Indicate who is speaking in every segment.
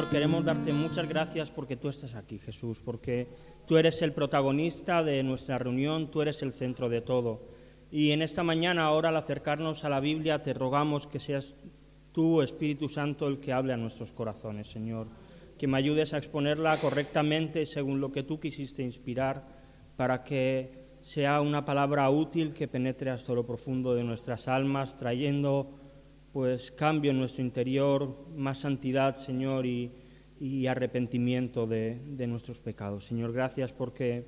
Speaker 1: Señor, queremos darte muchas gracias porque tú estás aquí, Jesús, porque tú eres el protagonista de nuestra reunión, tú eres el centro de todo. Y en esta mañana, ahora al acercarnos a la Biblia, te rogamos que seas tú, Espíritu Santo, el que hable a nuestros corazones, Señor. Que me ayudes a exponerla correctamente según lo que tú quisiste inspirar, para que sea una palabra útil que penetre hasta lo profundo de nuestras almas, trayendo pues cambio en nuestro interior, más santidad, Señor, y, arrepentimiento de, nuestros pecados. Señor, gracias porque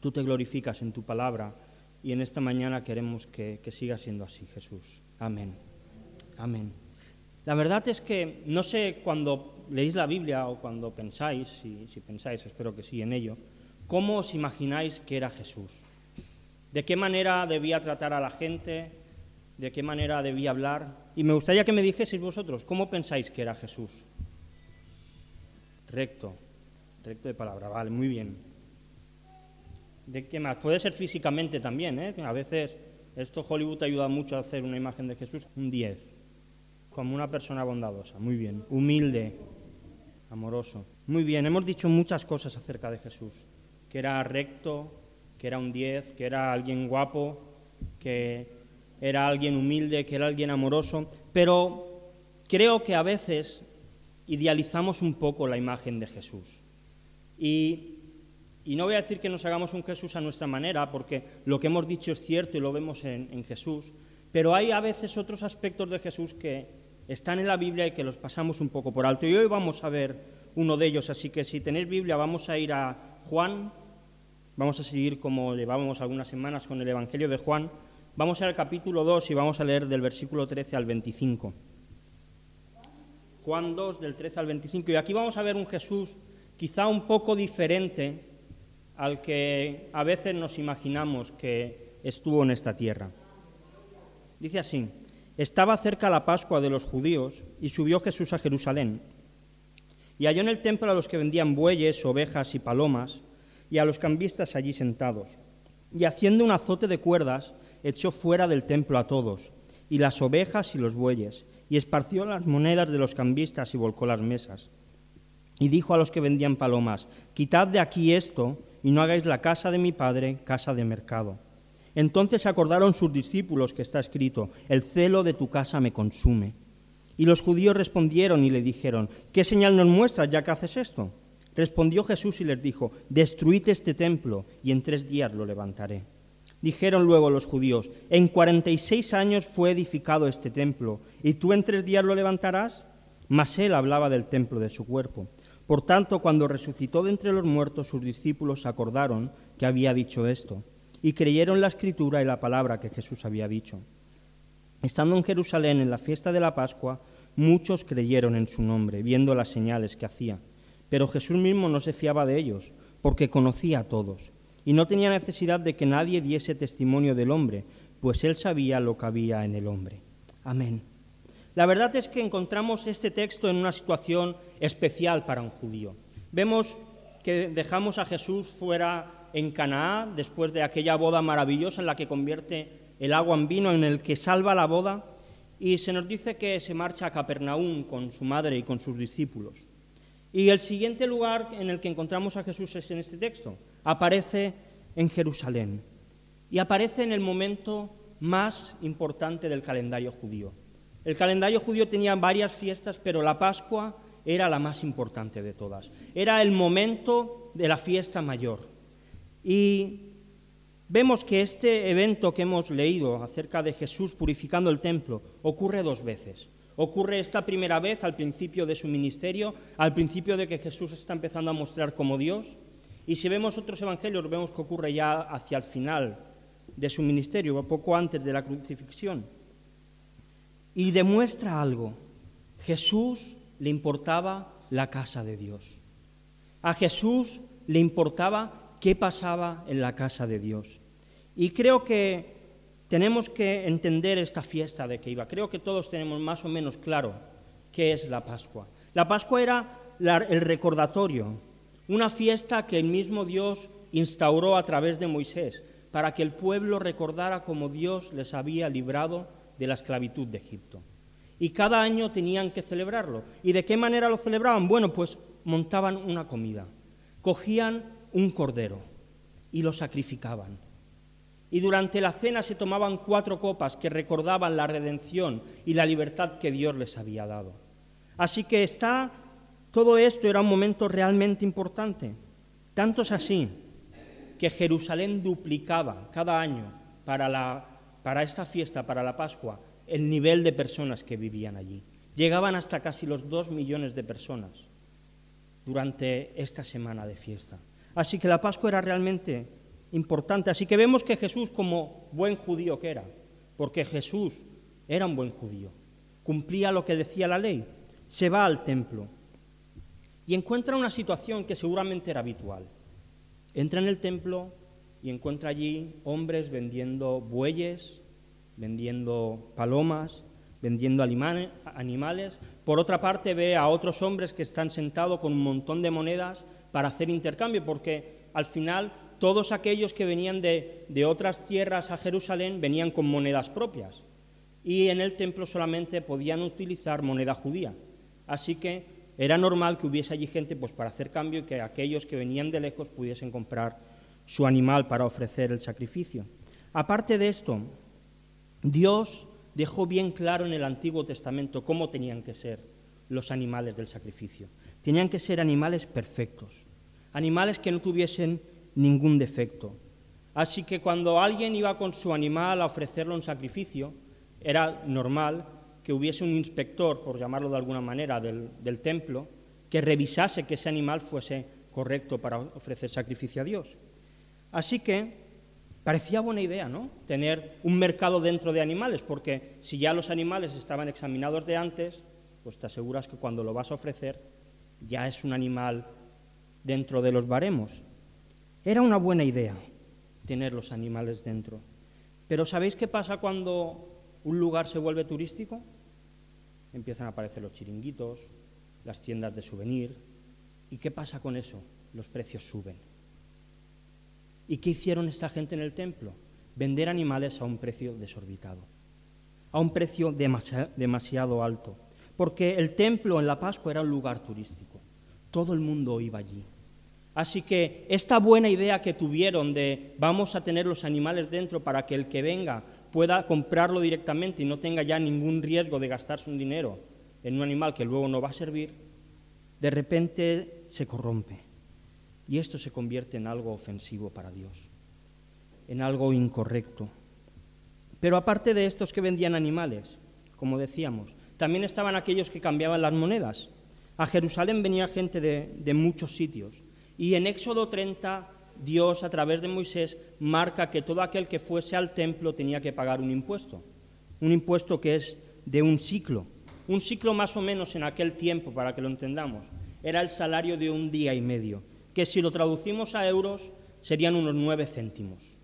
Speaker 1: tú te glorificas en tu palabra y en esta mañana queremos que, siga siendo así, Jesús. Amén. Amén. La verdad es que no sé cuando leéis la Biblia o cuando pensáis, si, si pensáis, espero que sí en ello, ¿cómo os imagináis que era Jesús? ¿De qué manera debía tratar a la gente? de qué manera debía hablar. Y me gustaría que me dijeseis vosotros, ¿cómo pensáis que era Jesús? Recto, recto de palabra, vale, muy bien. ¿De qué más? Puede ser físicamente también, ¿eh? A veces esto Hollywood ayuda mucho a hacer una imagen de Jesús, un 10, como una persona bondadosa, muy bien, humilde, amoroso. Muy bien, hemos dicho muchas cosas acerca de Jesús, que era recto, que era un 10, que era alguien guapo, que era alguien humilde, que era alguien amoroso, pero creo que a veces idealizamos un poco la imagen de Jesús. Y, no voy a decir que nos hagamos un Jesús a nuestra manera, porque lo que hemos dicho es cierto y lo vemos en, en Jesús, pero hay a veces otros aspectos de Jesús que están en la Biblia y que los pasamos un poco por alto. Y hoy vamos a ver uno de ellos, así que si tenéis Biblia vamos a ir a Juan, vamos a seguir como llevábamos algunas semanas con el Evangelio de Juan, Vamos al capítulo 2 y vamos a leer del versículo 13 al 25. Juan 2 del 13 al 25. Y aquí vamos a ver un Jesús quizá un poco diferente al que a veces nos imaginamos que estuvo en esta tierra. Dice así, estaba cerca la Pascua de los judíos y subió Jesús a Jerusalén. Y halló en el templo a los que vendían bueyes, ovejas y palomas, y a los cambistas allí sentados. Y haciendo un azote de cuerdas, echó fuera del templo a todos, y las ovejas y los bueyes, y esparció las monedas de los cambistas y volcó las mesas. Y dijo a los que vendían palomas, Quitad de aquí esto, y no hagáis la casa de mi padre casa de mercado. Entonces acordaron sus discípulos que está escrito, El celo de tu casa me consume. Y los judíos respondieron y le dijeron, ¿qué señal nos muestras ya que haces esto? Respondió Jesús y les dijo, Destruid este templo, y en tres días lo levantaré. Dijeron luego los judíos, en cuarenta y seis años fue edificado este templo, ¿y tú en tres días lo levantarás? Mas él hablaba del templo de su cuerpo. Por tanto, cuando resucitó de entre los muertos, sus discípulos acordaron que había dicho esto, y creyeron la escritura y la palabra que Jesús había dicho. Estando en Jerusalén en la fiesta de la Pascua, muchos creyeron en su nombre, viendo las señales que hacía. Pero Jesús mismo no se fiaba de ellos, porque conocía a todos y no tenía necesidad de que nadie diese testimonio del hombre, pues él sabía lo que había en el hombre. Amén. La verdad es que encontramos este texto en una situación especial para un judío. Vemos que dejamos a Jesús fuera en Canaá después de aquella boda maravillosa en la que convierte el agua en vino, en el que salva la boda, y se nos dice que se marcha a Capernaum con su madre y con sus discípulos. Y el siguiente lugar en el que encontramos a Jesús es en este texto, aparece en Jerusalén y aparece en el momento más importante del calendario judío. El calendario judío tenía varias fiestas, pero la Pascua era la más importante de todas. Era el momento de la fiesta mayor. Y vemos que este evento que hemos leído acerca de Jesús purificando el templo ocurre dos veces. Ocurre esta primera vez al principio de su ministerio, al principio de que Jesús está empezando a mostrar como Dios, y si vemos otros evangelios, vemos que ocurre ya hacia el final de su ministerio, poco antes de la crucifixión. Y demuestra algo. Jesús le importaba la casa de Dios. A Jesús le importaba qué pasaba en la casa de Dios. Y creo que tenemos que entender esta fiesta de que iba. Creo que todos tenemos más o menos claro qué es la Pascua. La Pascua era el recordatorio una fiesta que el mismo Dios instauró a través de Moisés, para que el pueblo recordara cómo Dios les había librado de la esclavitud de Egipto. Y cada año tenían que celebrarlo. ¿Y de qué manera lo celebraban? Bueno, pues montaban una comida. Cogían un cordero y lo sacrificaban. Y durante la cena se tomaban cuatro copas que recordaban la redención y la libertad que Dios les había dado. Así que está, todo esto era un momento realmente importante. Tanto es así que Jerusalén duplicaba cada año para, la, para esta fiesta, para la Pascua, el nivel de personas que vivían allí. Llegaban hasta casi los dos millones de personas durante esta semana de fiesta. Así que la Pascua era realmente importante. Así que vemos que Jesús, como buen judío que era, porque Jesús era un buen judío, cumplía lo que decía la ley, se va al templo y encuentra una situación que seguramente era habitual. Entra en el templo y encuentra allí hombres vendiendo bueyes, vendiendo palomas, vendiendo animales. Por otra parte, ve a otros hombres que están sentados con un montón de monedas para hacer intercambio, porque al final todos aquellos que venían de, de otras tierras a Jerusalén venían con monedas propias. Y en el templo solamente podían utilizar moneda judía. Así que era normal que hubiese allí gente pues, para hacer cambio y que aquellos que venían de lejos pudiesen comprar su animal para ofrecer el sacrificio. Aparte de esto, Dios dejó bien claro en el Antiguo Testamento cómo tenían que ser los animales del sacrificio. Tenían que ser animales perfectos, animales que no tuviesen ningún defecto. Así que cuando alguien iba con su animal a ofrecerlo en sacrificio, era normal que hubiese un inspector, por llamarlo de alguna manera, del, templo, que revisase que ese animal fuese correcto para ofrecer sacrificio a Dios. Así que parecía buena idea, ¿no? Tener un mercado dentro de animales, porque si ya los animales estaban examinados de antes, pues te aseguras que cuando lo vas a ofrecer ya es un animal dentro de los baremos. Era una buena idea tener los animales dentro. Pero ¿sabéis qué pasa cuando un lugar se vuelve turístico? Empiezan a aparecer los chiringuitos, las tiendas de souvenir. ¿Y qué pasa con eso? Los precios suben. ¿Y qué hicieron esta gente en el templo? Vender animales a un precio desorbitado, a un precio demasiado alto, porque el templo en la Pascua era un lugar turístico. Todo el mundo iba allí. Así que esta buena idea que tuvieron de vamos a tener los animales dentro para que el que venga pueda comprarlo directamente y no tenga ya ningún riesgo de gastarse un dinero en un animal que luego no va a servir, de repente se corrompe. Y esto se convierte en algo ofensivo para Dios, en algo incorrecto. Pero aparte de estos que vendían animales, como decíamos, también estaban aquellos que cambiaban las monedas. A Jerusalén venía gente de, de muchos sitios. Y en Éxodo 30 Dios a través de Moisés marca que todo aquel que fuese al templo tenía que pagar un impuesto, un impuesto que es de un ciclo, un ciclo más o menos en aquel tiempo, para que lo entendamos, era el salario de un día y medio, que si lo traducimos a euros serían unos nueve céntimos.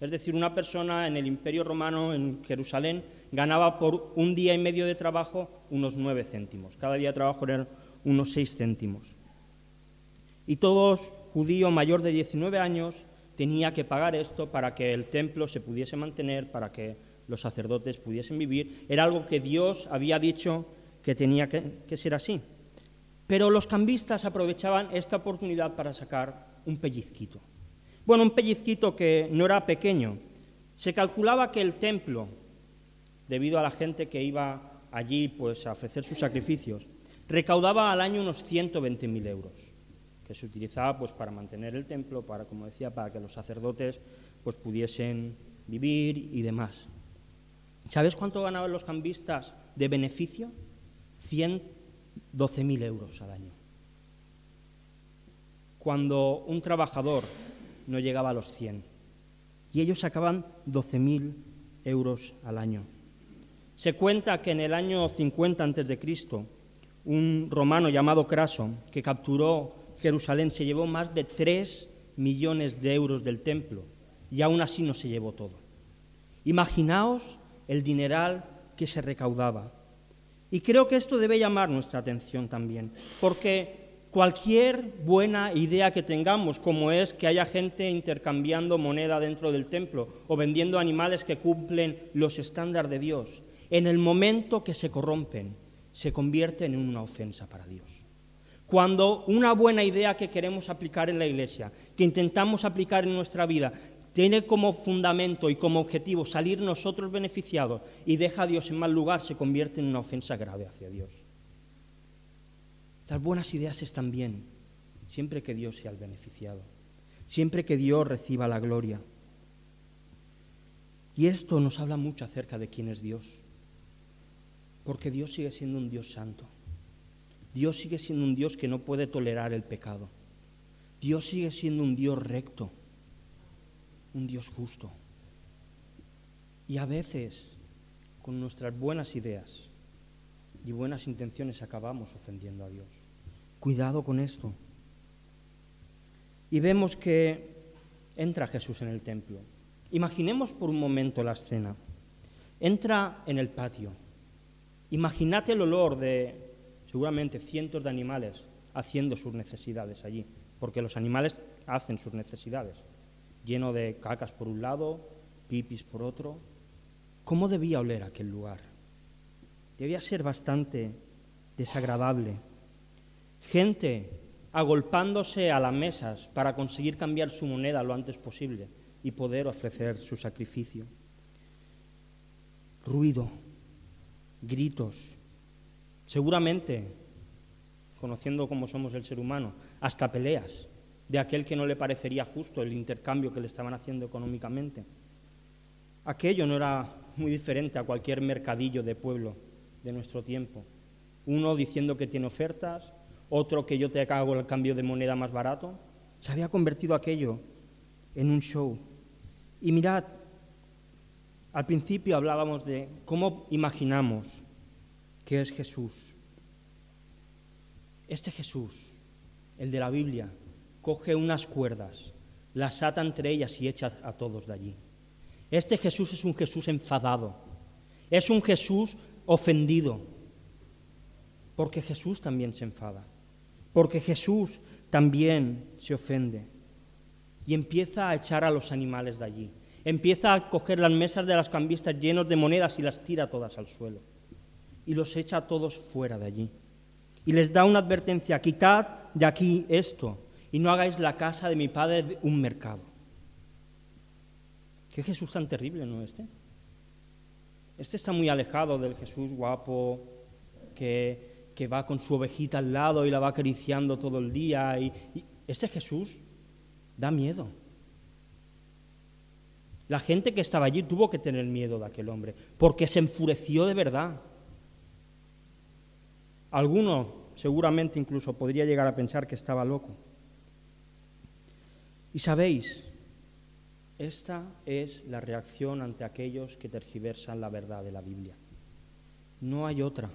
Speaker 1: Es decir, una persona en el Imperio Romano, en Jerusalén, ganaba por un día y medio de trabajo unos nueve céntimos. Cada día de trabajo eran unos seis céntimos. Y todos judío mayor de 19 años tenía que pagar esto para que el templo se pudiese mantener, para que los sacerdotes pudiesen vivir. Era algo que Dios había dicho que tenía que, ser así. Pero los cambistas aprovechaban esta oportunidad para sacar un pellizquito. Bueno, un pellizquito que no era pequeño. Se calculaba que el templo, debido a la gente que iba allí pues, a ofrecer sus sacrificios, recaudaba al año unos 120.000 euros que se utilizaba pues, para mantener el templo, para, como decía, para que los sacerdotes pues, pudiesen vivir y demás. ¿Sabes cuánto ganaban los cambistas de beneficio? 112.000 euros al año. Cuando un trabajador no llegaba a los 100. Y ellos sacaban 12.000 euros al año. Se cuenta que en el año 50 a.C., un romano llamado Craso, que capturó Jerusalén se llevó más de 3 millones de euros del templo y aún así no se llevó todo. Imaginaos el dineral que se recaudaba. Y creo que esto debe llamar nuestra atención también, porque cualquier buena idea que tengamos, como es que haya gente intercambiando moneda dentro del templo o vendiendo animales que cumplen los estándares de Dios, en el momento que se corrompen, se convierten en una ofensa para Dios. Cuando una buena idea que queremos aplicar en la iglesia, que intentamos aplicar en nuestra vida, tiene como fundamento y como objetivo salir nosotros beneficiados y deja a Dios en mal lugar, se convierte en una ofensa grave hacia Dios. Las buenas ideas están bien, siempre que Dios sea el beneficiado, siempre que Dios reciba la gloria. Y esto nos habla mucho acerca de quién es Dios, porque Dios sigue siendo un Dios santo. Dios sigue siendo un Dios que no puede tolerar el pecado. Dios sigue siendo un Dios recto un Dios justo. Y a veces, con nuestras buenas ideas y buenas intenciones, acabamos ofendiendo a Dios. Cuidado con esto. Y vemos que entra Jesús en el templo. Imaginemos por un momento la escena. Entra en el patio. Imagínate el olor de seguramente cientos de animales haciendo sus necesidades allí, porque los animales hacen sus necesidades lleno de cacas por un lado, pipis por otro. ¿Cómo debía oler aquel lugar? Debía ser bastante desagradable. Gente agolpándose a las mesas para conseguir cambiar su moneda lo antes posible y poder ofrecer su sacrificio. Ruido, gritos, seguramente, conociendo cómo somos el ser humano, hasta peleas de aquel que no le parecería justo el intercambio que le estaban haciendo económicamente. Aquello no era muy diferente a cualquier mercadillo de pueblo de nuestro tiempo. Uno diciendo que tiene ofertas, otro que yo te hago el cambio de moneda más barato. Se había convertido aquello en un show. Y mirad, al principio hablábamos de cómo imaginamos que es Jesús. Este Jesús, el de la Biblia, coge unas cuerdas, las ata entre ellas y echa a todos de allí. Este Jesús es un Jesús enfadado, es un Jesús ofendido, porque Jesús también se enfada, porque Jesús también se ofende y empieza a echar a los animales de allí. Empieza a coger las mesas de las cambistas llenos de monedas y las tira todas al suelo. Y los echa a todos fuera de allí. Y les da una advertencia, quitad de aquí esto, y no hagáis la casa de mi padre un mercado. Qué Jesús tan terrible, ¿no este? Este está muy alejado del Jesús guapo que, que va con su ovejita al lado y la va acariciando todo el día. Y, y este Jesús da miedo. La gente que estaba allí tuvo que tener miedo de aquel hombre, porque se enfureció de verdad. Alguno seguramente incluso podría llegar a pensar que estaba loco. Y sabéis, esta es la reacción ante aquellos que tergiversan la verdad de la Biblia. No hay otra.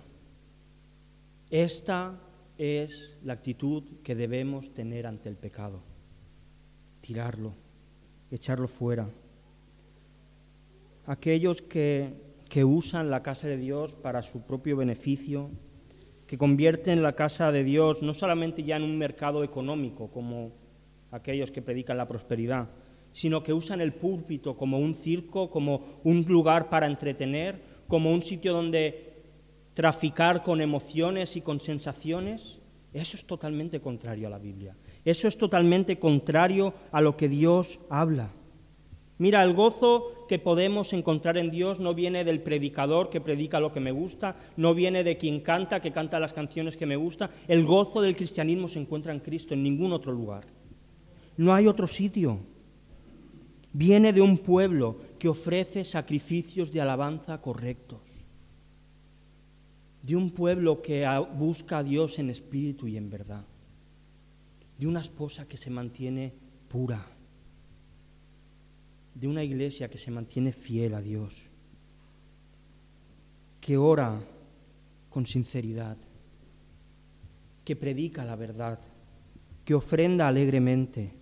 Speaker 1: Esta es la actitud que debemos tener ante el pecado. Tirarlo, echarlo fuera. Aquellos que, que usan la casa de Dios para su propio beneficio, que convierten la casa de Dios no solamente ya en un mercado económico, como aquellos que predican la prosperidad, sino que usan el púlpito como un circo, como un lugar para entretener, como un sitio donde traficar con emociones y con sensaciones, eso es totalmente contrario a la Biblia. Eso es totalmente contrario a lo que Dios habla. Mira, el gozo que podemos encontrar en Dios no viene del predicador que predica lo que me gusta, no viene de quien canta, que canta las canciones que me gusta. El gozo del cristianismo se encuentra en Cristo, en ningún otro lugar. No hay otro sitio. Viene de un pueblo que ofrece sacrificios de alabanza correctos. De un pueblo que busca a Dios en espíritu y en verdad. De una esposa que se mantiene pura. De una iglesia que se mantiene fiel a Dios. Que ora con sinceridad. Que predica la verdad. Que ofrenda alegremente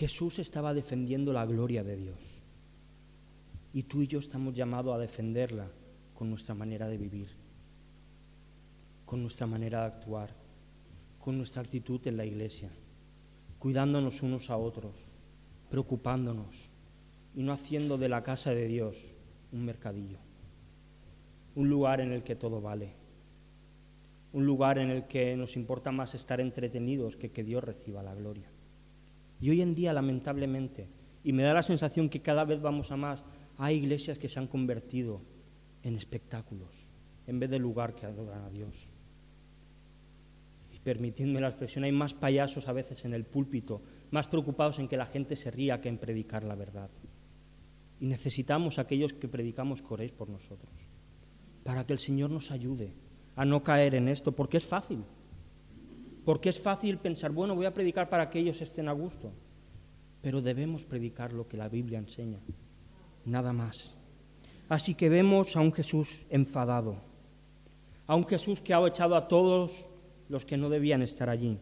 Speaker 1: Jesús estaba defendiendo la gloria de Dios. Y tú y yo estamos llamados a defenderla con nuestra manera de vivir, con nuestra manera de actuar, con nuestra actitud en la iglesia, cuidándonos unos a otros, preocupándonos y no haciendo de la casa de Dios un mercadillo. un lugar en el que todo vale, un lugar en el que nos importa más estar entretenidos que que Dios reciba la gloria. Y hoy en día, lamentablemente, y me da la sensación que cada vez vamos a más, hay iglesias que se han convertido en espectáculos en vez de lugar que adoran a Dios. Permitidme la expresión, hay más payasos a veces en el púlpito, más preocupados en que la gente se ría que en predicar la verdad. Y necesitamos a aquellos que predicamos coréis por nosotros, para que el Señor nos ayude a no caer en esto, porque es fácil. Porque es fácil pensar, bueno, voy a predicar para que ellos estén a gusto, pero debemos predicar lo que la Biblia enseña, nada más. Así que vemos a un Jesús enfadado, a un Jesús que ha echado a todos los que no debían estar allí.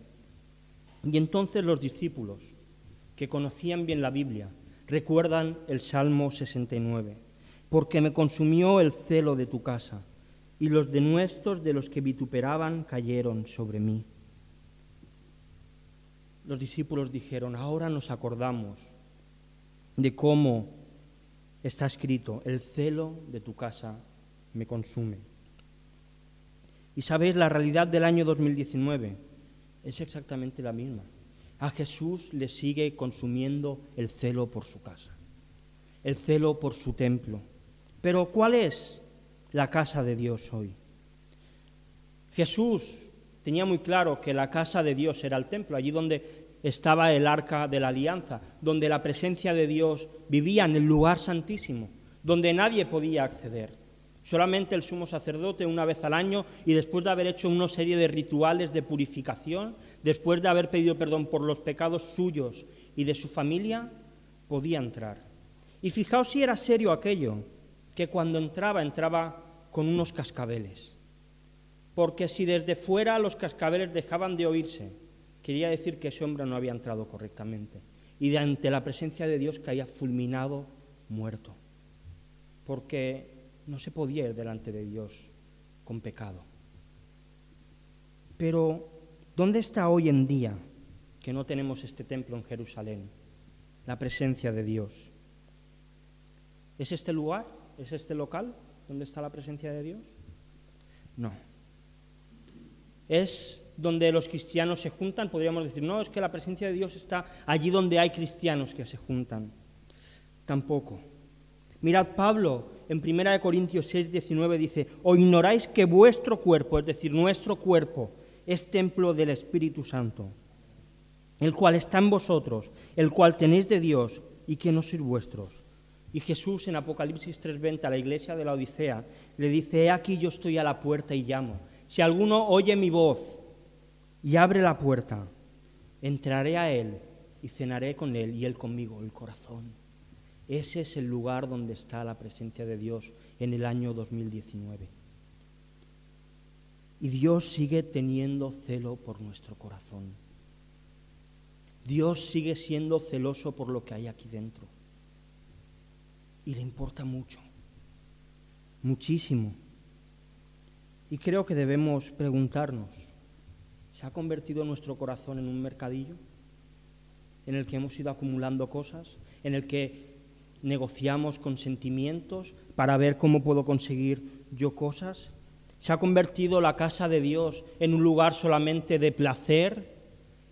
Speaker 1: Y entonces los discípulos, que conocían bien la Biblia, recuerdan el Salmo 69, porque me consumió el celo de tu casa, y los denuestos de los que vituperaban cayeron sobre mí los discípulos dijeron, ahora nos acordamos de cómo está escrito, el celo de tu casa me consume. Y sabéis, la realidad del año 2019 es exactamente la misma. A Jesús le sigue consumiendo el celo por su casa, el celo por su templo. Pero ¿cuál es la casa de Dios hoy? Jesús tenía muy claro que la casa de Dios era el templo, allí donde estaba el arca de la alianza, donde la presencia de Dios vivía en el lugar santísimo, donde nadie podía acceder. Solamente el sumo sacerdote una vez al año y después de haber hecho una serie de rituales de purificación, después de haber pedido perdón por los pecados suyos y de su familia, podía entrar. Y fijaos si era serio aquello, que cuando entraba entraba con unos cascabeles porque si desde fuera los cascabeles dejaban de oírse, quería decir que ese hombre no había entrado correctamente. Y de ante la presencia de Dios caía fulminado, muerto. Porque no se podía ir delante de Dios con pecado. Pero, ¿dónde está hoy en día que no tenemos este templo en Jerusalén? La presencia de Dios. ¿Es este lugar? ¿Es este local donde está la presencia de Dios? No es donde los cristianos se juntan, podríamos decir, no, es que la presencia de Dios está allí donde hay cristianos que se juntan. Tampoco. Mirad, Pablo en 1 Corintios 6, 19 dice, o ignoráis que vuestro cuerpo, es decir, nuestro cuerpo, es templo del Espíritu Santo, el cual está en vosotros, el cual tenéis de Dios y que no sois vuestros. Y Jesús en Apocalipsis 3:20 a la iglesia de la Odisea le dice, he aquí yo estoy a la puerta y llamo. Si alguno oye mi voz y abre la puerta, entraré a él y cenaré con él y él conmigo, el corazón. Ese es el lugar donde está la presencia de Dios en el año 2019. Y Dios sigue teniendo celo por nuestro corazón. Dios sigue siendo celoso por lo que hay aquí dentro. Y le importa mucho, muchísimo. Y creo que debemos preguntarnos, ¿se ha convertido nuestro corazón en un mercadillo en el que hemos ido acumulando cosas, en el que negociamos con sentimientos para ver cómo puedo conseguir yo cosas? ¿Se ha convertido la casa de Dios en un lugar solamente de placer,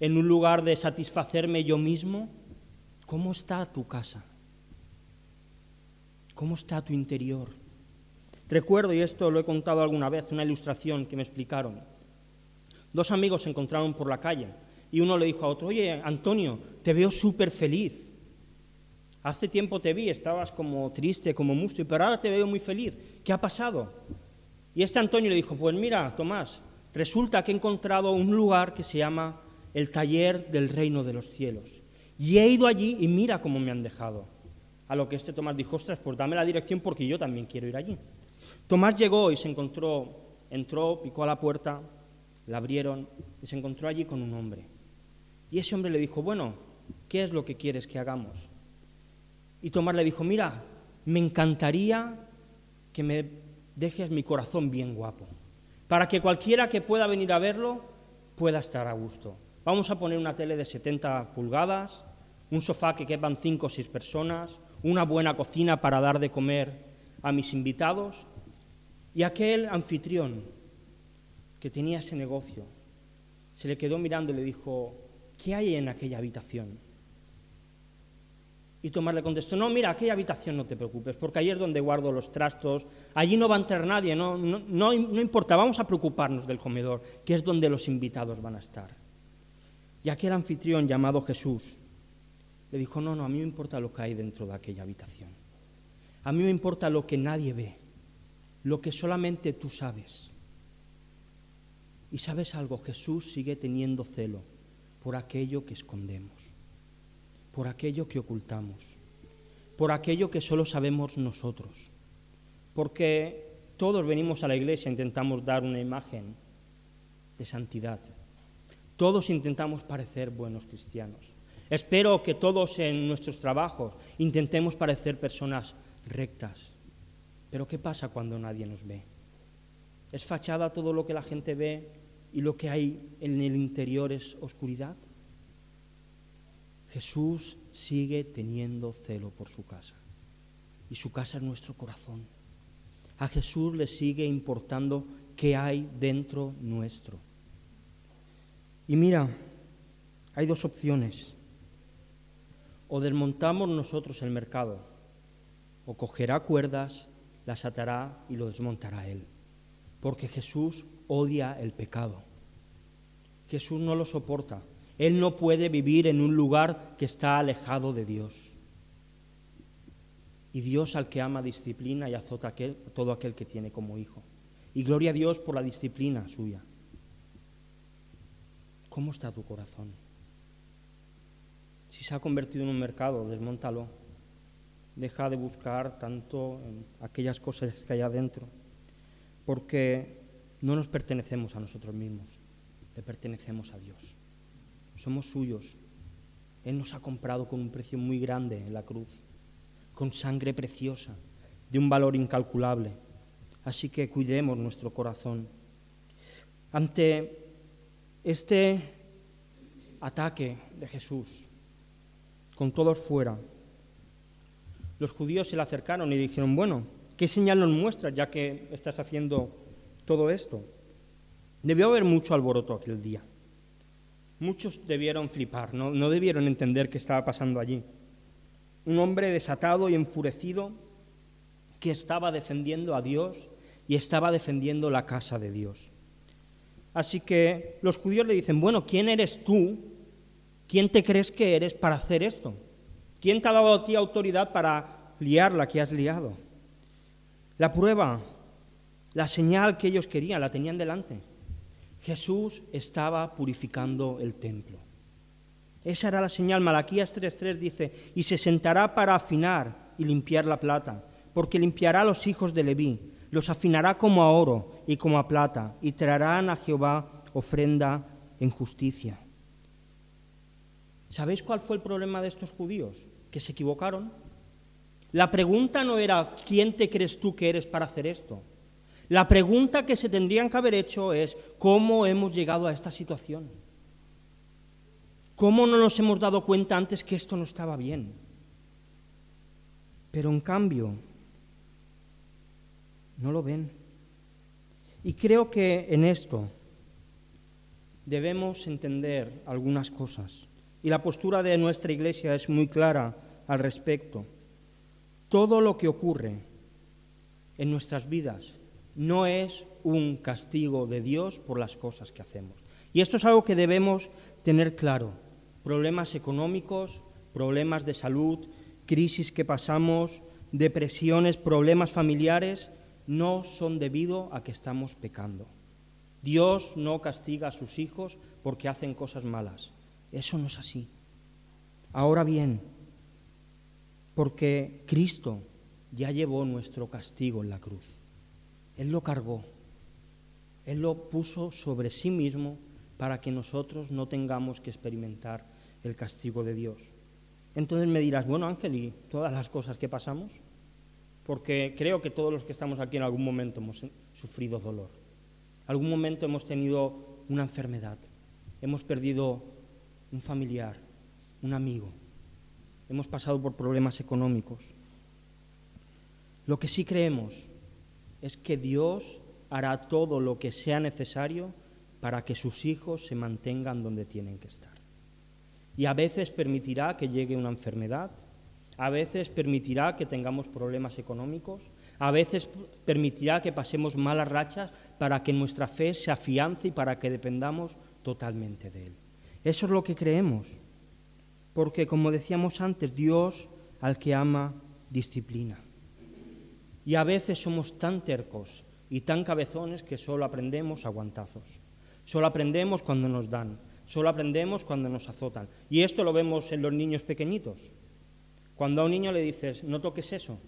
Speaker 1: en un lugar de satisfacerme yo mismo? ¿Cómo está tu casa? ¿Cómo está tu interior? Recuerdo, y esto lo he contado alguna vez, una ilustración que me explicaron. Dos amigos se encontraron por la calle y uno le dijo a otro, oye, Antonio, te veo súper feliz. Hace tiempo te vi, estabas como triste, como musto, pero ahora te veo muy feliz. ¿Qué ha pasado? Y este Antonio le dijo, pues mira, Tomás, resulta que he encontrado un lugar que se llama el taller del reino de los cielos. Y he ido allí y mira cómo me han dejado. A lo que este Tomás dijo, ostras, pues dame la dirección porque yo también quiero ir allí. Tomás llegó y se encontró, entró, picó a la puerta, la abrieron y se encontró allí con un hombre. Y ese hombre le dijo, bueno, ¿qué es lo que quieres que hagamos? Y Tomás le dijo, mira, me encantaría que me dejes mi corazón bien guapo, para que cualquiera que pueda venir a verlo pueda estar a gusto. Vamos a poner una tele de 70 pulgadas, un sofá que quepan 5 o 6 personas, una buena cocina para dar de comer a mis invitados Y aquel anfitrión que tenía ese negocio se le quedó mirando y le dijo, ¿qué hay en aquella habitación? Y Tomás le contestó, no, mira, aquella habitación no te preocupes, porque ahí es donde guardo los trastos, allí no va a entrar nadie, no, no, no, no importa, vamos a preocuparnos del comedor, que es donde los invitados van a estar. Y aquel anfitrión llamado Jesús le dijo, no, no, a mí me importa lo que hay dentro de aquella habitación. A mí me importa lo que nadie ve, lo que solamente tú sabes. Y sabes algo, Jesús sigue teniendo celo por aquello que escondemos, por aquello que ocultamos, por aquello que solo sabemos nosotros. Porque todos venimos a la iglesia e intentamos dar una imagen de santidad. Todos intentamos parecer buenos cristianos. Espero que todos en nuestros trabajos intentemos parecer personas rectas. Pero ¿qué pasa cuando nadie nos ve? ¿Es fachada todo lo que la gente ve y lo que hay en el interior es oscuridad? Jesús sigue teniendo celo por su casa y su casa es nuestro corazón. A Jesús le sigue importando qué hay dentro nuestro. Y mira, hay dos opciones. O desmontamos nosotros el mercado, o cogerá cuerdas, las atará y lo desmontará él. Porque Jesús odia el pecado. Jesús no lo soporta. Él no puede vivir en un lugar que está alejado de Dios. Y Dios al que ama disciplina y azota a todo aquel que tiene como hijo. Y gloria a Dios por la disciplina suya. ¿Cómo está tu corazón? Si se ha convertido en un mercado, desmontalo. Deja de buscar tanto en aquellas cosas que hay adentro, porque no nos pertenecemos a nosotros mismos, le pertenecemos a Dios. Somos suyos. Él nos ha comprado con un precio muy grande en la cruz, con sangre preciosa, de un valor incalculable. Así que cuidemos nuestro corazón. Ante este ataque de Jesús, con todos fuera, los judíos se le acercaron y dijeron, bueno, ¿qué señal nos muestras ya que estás haciendo todo esto? Debió haber mucho alboroto aquel día. Muchos debieron flipar, no, no debieron entender qué estaba pasando allí. Un hombre desatado y enfurecido que estaba defendiendo a Dios y estaba defendiendo la casa de Dios. Así que los judíos le dicen, bueno, ¿quién eres tú? ¿Quién te crees que eres para hacer esto? ¿Quién te ha dado a ti autoridad para liar la que has liado? La prueba, la señal que ellos querían, la tenían delante. Jesús estaba purificando el templo. Esa era la señal. Malaquías 3.3 dice, y se sentará para afinar y limpiar la plata, porque limpiará a los hijos de Leví los afinará como a oro y como a plata, y traerán a Jehová ofrenda en justicia. ¿Sabéis cuál fue el problema de estos judíos? Que se equivocaron. La pregunta no era ¿quién te crees tú que eres para hacer esto? La pregunta que se tendrían que haber hecho es ¿cómo hemos llegado a esta situación? ¿Cómo no nos hemos dado cuenta antes que esto no estaba bien? Pero en cambio, no lo ven. Y creo que en esto debemos entender algunas cosas. Y la postura de nuestra iglesia es muy clara al respecto. Todo lo que ocurre en nuestras vidas no es un castigo de Dios por las cosas que hacemos. Y esto es algo que debemos tener claro. Problemas económicos, problemas de salud, crisis que pasamos, depresiones, problemas familiares, no son debido a que estamos pecando. Dios no castiga a sus hijos porque hacen cosas malas. Eso no es así. Ahora bien, porque Cristo ya llevó nuestro castigo en la cruz. Él lo cargó. Él lo puso sobre sí mismo para que nosotros no tengamos que experimentar el castigo de Dios. Entonces me dirás, bueno Ángel, ¿y todas las cosas que pasamos? porque creo que todos los que estamos aquí en algún momento hemos sufrido dolor. Algún momento hemos tenido una enfermedad, hemos perdido un familiar, un amigo, hemos pasado por problemas económicos. Lo que sí creemos es que Dios hará todo lo que sea necesario para que sus hijos se mantengan donde tienen que estar. Y a veces permitirá que llegue una enfermedad, a veces permitirá que tengamos problemas económicos, a veces permitirá que pasemos malas rachas para que nuestra fe se afiance y para que dependamos totalmente de Él. Eso es lo que creemos, porque como decíamos antes, Dios al que ama disciplina. Y a veces somos tan tercos y tan cabezones que solo aprendemos aguantazos. Solo aprendemos cuando nos dan, solo aprendemos cuando nos azotan. Y esto lo vemos en los niños pequeñitos. Cuando a un niño le dices, no toques eso,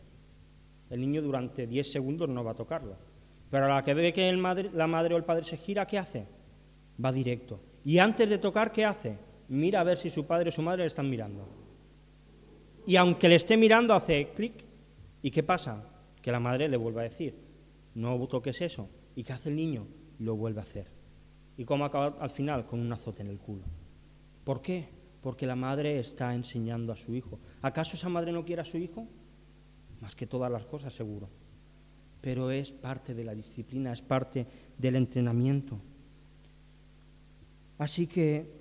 Speaker 1: el niño durante 10 segundos no va a tocarlo. Pero a la que ve que la madre o el padre se gira, ¿qué hace? Va directo. Y antes de tocar, ¿qué hace? Mira a ver si su padre o su madre le están mirando. Y aunque le esté mirando, hace clic. ¿Y qué pasa? Que la madre le vuelve a decir, no toques eso. ¿Y qué hace el niño? Lo vuelve a hacer. ¿Y cómo acaba al final? Con un azote en el culo. ¿Por qué? Porque la madre está enseñando a su hijo. ¿Acaso esa madre no quiere a su hijo? Más que todas las cosas, seguro. Pero es parte de la disciplina, es parte del entrenamiento. Así que,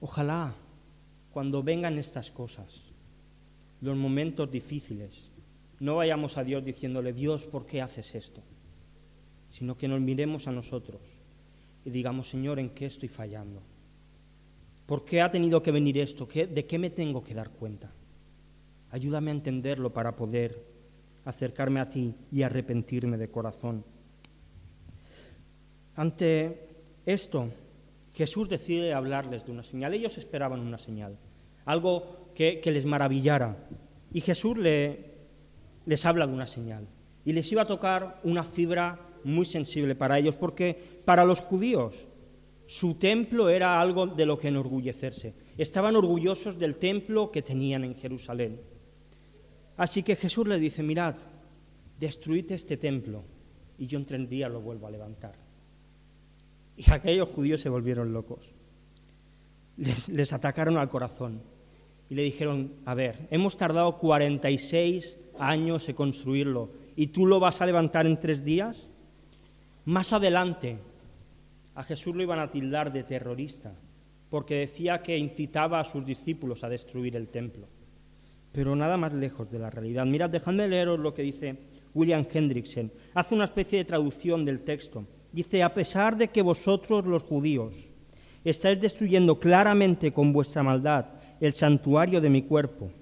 Speaker 1: ojalá, cuando vengan estas cosas, los momentos difíciles, no vayamos a Dios diciéndole, Dios, ¿por qué haces esto? Sino que nos miremos a nosotros y digamos, Señor, ¿en qué estoy fallando? ¿Por qué ha tenido que venir esto? ¿De qué me tengo que dar cuenta? Ayúdame a entenderlo para poder acercarme a ti y arrepentirme de corazón. Ante esto, Jesús decide hablarles de una señal. Ellos esperaban una señal, algo que, les maravillara. Y Jesús les habla de una señal. Y les iba a tocar una fibra muy sensible para ellos, porque para los judíos su templo era algo de lo que enorgullecerse. Estaban orgullosos del templo que tenían en Jerusalén. Así que Jesús les dice, mirad, destruid este templo y yo en tres días lo vuelvo a levantar. Y aquellos judíos se volvieron locos. Les, atacaron al corazón y le dijeron, a ver, hemos tardado 46 años en construirlo y tú lo vas a levantar en tres días. Más adelante, a Jesús lo iban a tildar de terrorista porque decía que incitaba a sus discípulos a destruir el templo. Pero nada más lejos de la realidad. Mirad, dejadme leeros lo que dice William Hendrickson. Hace una especie de traducción del texto. Dice, a pesar de que vosotros los judíos estáis destruyendo claramente con vuestra maldad el santuario de mi cuerpo,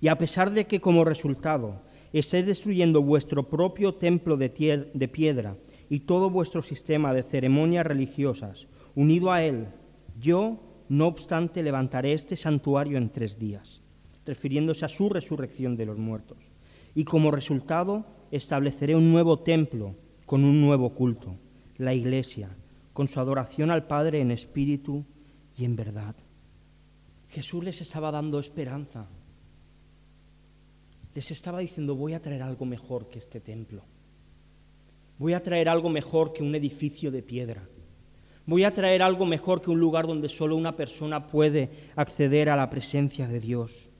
Speaker 1: y a pesar de que como resultado estáis destruyendo vuestro propio templo de, de piedra y todo vuestro sistema de ceremonias religiosas, unido a él, yo, no obstante, levantaré este santuario en tres días, refiriéndose a su resurrección de los muertos. Y como resultado, estableceré un nuevo templo con un nuevo culto, la Iglesia, con su adoración al Padre en espíritu y en verdad. Jesús les estaba dando esperanza. Les estaba diciendo, voy a traer algo mejor que este templo. Voy a traer algo mejor que un edificio de piedra. Voy a traer algo mejor que un lugar donde solo una persona puede acceder a la presencia de Dios.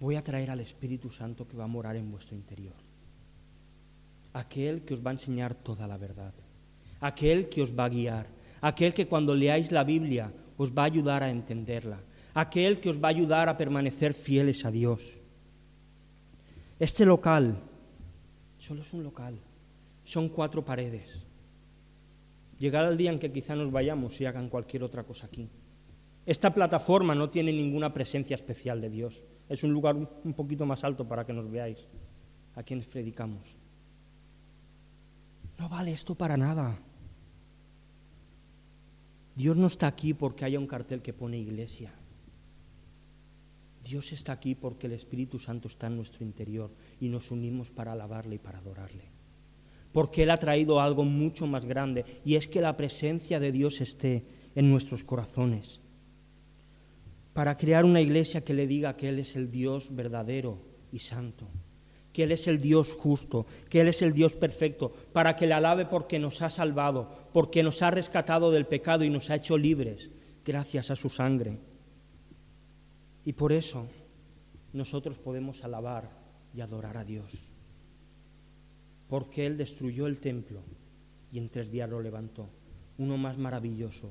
Speaker 1: Voy a traer al Espíritu Santo que va a morar en vuestro interior aquel que os va a enseñar toda la verdad, aquel que os va a guiar, aquel que cuando leáis la Biblia os va a ayudar a entenderla, aquel que os va a ayudar a permanecer fieles a Dios. Este local solo es un local, son cuatro paredes. Llegará el día en que quizá nos vayamos y hagan cualquier otra cosa aquí. Esta plataforma no tiene ninguna presencia especial de Dios. Es un lugar un poquito más alto para que nos veáis a quienes predicamos. No vale esto para nada. Dios no está aquí porque haya un cartel que pone iglesia. Dios está aquí porque el Espíritu Santo está en nuestro interior y nos unimos para alabarle y para adorarle. Porque Él ha traído algo mucho más grande y es que la presencia de Dios esté en nuestros corazones. Para crear una iglesia que le diga que Él es el Dios verdadero y santo que Él es el Dios justo, que Él es el Dios perfecto, para que le alabe porque nos ha salvado, porque nos ha rescatado del pecado y nos ha hecho libres gracias a su sangre. Y por eso nosotros podemos alabar y adorar a Dios. Porque Él destruyó el templo y en tres días lo levantó. Uno más maravilloso,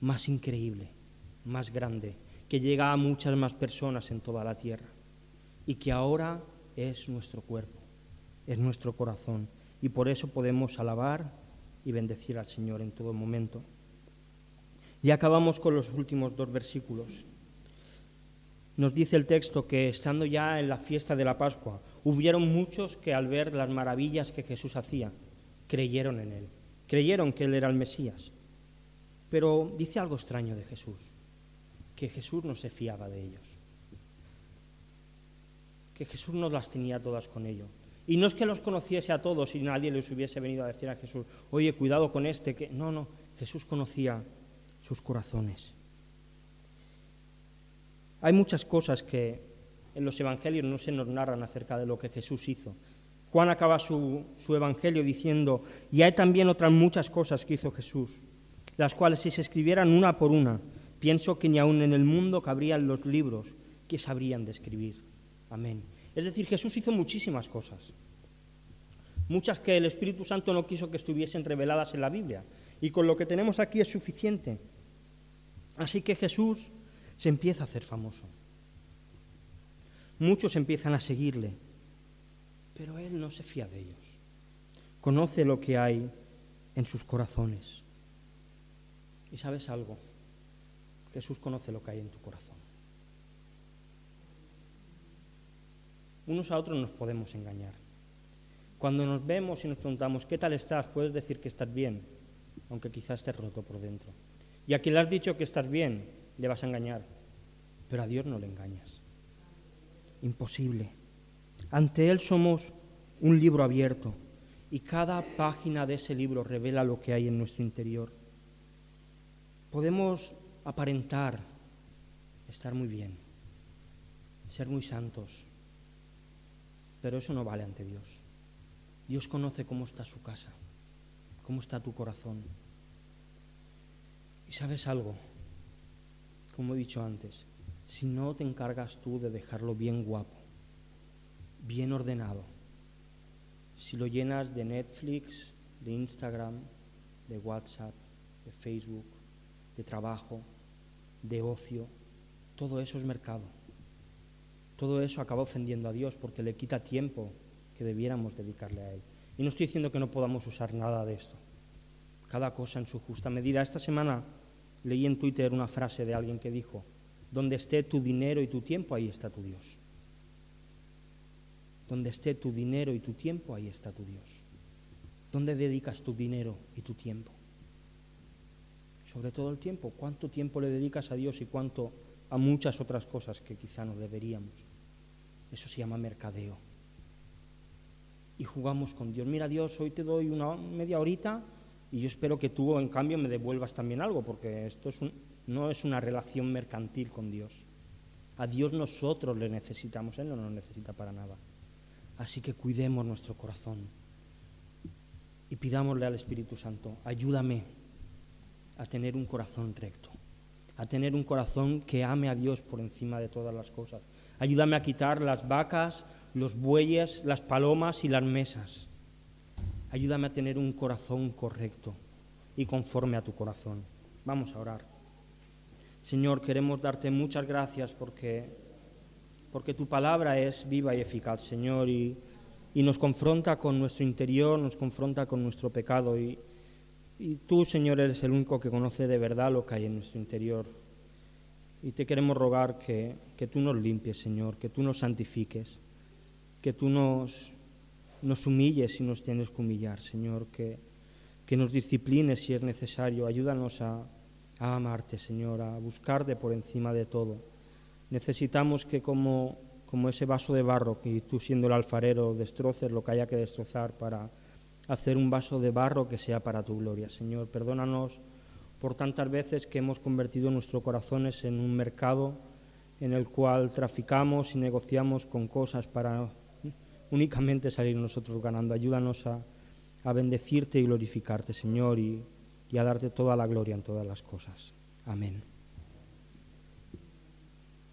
Speaker 1: más increíble, más grande, que llega a muchas más personas en toda la tierra y que ahora es nuestro cuerpo, es nuestro corazón y por eso podemos alabar y bendecir al Señor en todo momento. Y acabamos con los últimos dos versículos. Nos dice el texto que estando ya en la fiesta de la Pascua, hubieron muchos que al ver las maravillas que Jesús hacía, creyeron en Él, creyeron que Él era el Mesías. Pero dice algo extraño de Jesús, que Jesús no se fiaba de ellos, que Jesús no las tenía todas con ellos. Y no es que los conociese a todos y nadie les hubiese venido a decir a Jesús, oye, cuidado con este, que no, no, Jesús conocía sus corazones. Hay muchas cosas que en los evangelios no se nos narran acerca de lo que Jesús hizo. Juan acaba su, su, evangelio diciendo, y hay también otras muchas cosas que hizo Jesús, las cuales si se escribieran una por una, pienso que ni aun en el mundo cabrían los libros que sabrían de escribir. Amén. Es decir, Jesús hizo muchísimas cosas, muchas que el Espíritu Santo no quiso que estuviesen reveladas en la Biblia, y con lo que tenemos aquí es suficiente. Así que Jesús se empieza a hacer famoso. Muchos empiezan a seguirle, pero Él no se fía de ellos. Conoce lo que hay en sus corazones. ¿Y sabes algo? Jesús conoce lo que hay en tu corazón. Unos a otros nos podemos engañar. Cuando nos vemos y nos preguntamos, ¿qué tal estás? Puedes decir que estás bien, aunque quizás estés roto por dentro. Y a quien le has dicho que estás bien, le vas a engañar. Pero a Dios no le engañas. Imposible. Ante Él somos un libro abierto y cada página de ese libro revela lo que hay en nuestro interior. Podemos aparentar estar muy bien, ser muy santos, pero eso no vale ante Dios. Dios conoce cómo está su casa, cómo está tu corazón. Y sabes algo, como he dicho antes, si no te encargas tú de dejarlo bien guapo, bien ordenado, si lo llenas de Netflix, de Instagram, de WhatsApp, de Facebook, de trabajo, de ocio, todo eso es mercado. Todo eso acaba ofendiendo a Dios porque le quita tiempo que debiéramos dedicarle a Él. Y no estoy diciendo que no podamos usar nada de esto. Cada cosa en su justa medida. Esta semana leí en Twitter una frase de alguien que dijo, donde esté tu dinero y tu tiempo, ahí está tu Dios. Donde esté tu dinero y tu tiempo, ahí está tu Dios. ¿Dónde dedicas tu dinero y tu tiempo? Sobre todo el tiempo. ¿Cuánto tiempo le dedicas a Dios y cuánto a muchas otras cosas que quizá no deberíamos? Eso se llama mercadeo. Y jugamos con Dios. Mira Dios, hoy te doy una media horita y yo espero que tú en cambio me devuelvas también algo, porque esto es un, no es una relación mercantil con Dios. A Dios nosotros le necesitamos, Él no nos necesita para nada. Así que cuidemos nuestro corazón y pidámosle al Espíritu Santo, ayúdame a tener un corazón recto, a tener un corazón que ame a Dios por encima de todas las cosas. Ayúdame a quitar las vacas, los bueyes, las palomas y las mesas. Ayúdame a tener un corazón correcto y conforme a tu corazón. Vamos a orar. Señor, queremos darte muchas gracias porque, porque tu palabra es viva y eficaz, Señor, y, y nos confronta con nuestro interior, nos confronta con nuestro pecado. Y, y tú, Señor, eres el único que conoce de verdad lo que hay en nuestro interior. Y te queremos rogar que, que tú nos limpies, Señor, que tú nos santifiques, que tú nos, nos humilles si nos tienes que humillar, Señor, que, que nos disciplines si es necesario. Ayúdanos a a amarte, Señor, a buscarte por encima de todo. Necesitamos que como, como ese vaso de barro, que tú siendo el alfarero destroces lo que haya que destrozar para hacer un vaso de barro que sea para tu gloria. Señor, perdónanos por tantas veces que hemos convertido nuestros corazones en un mercado en el cual traficamos y negociamos con cosas para únicamente salir nosotros ganando. Ayúdanos a, bendecirte y glorificarte, Señor, y a darte toda la gloria en todas las cosas. Amén.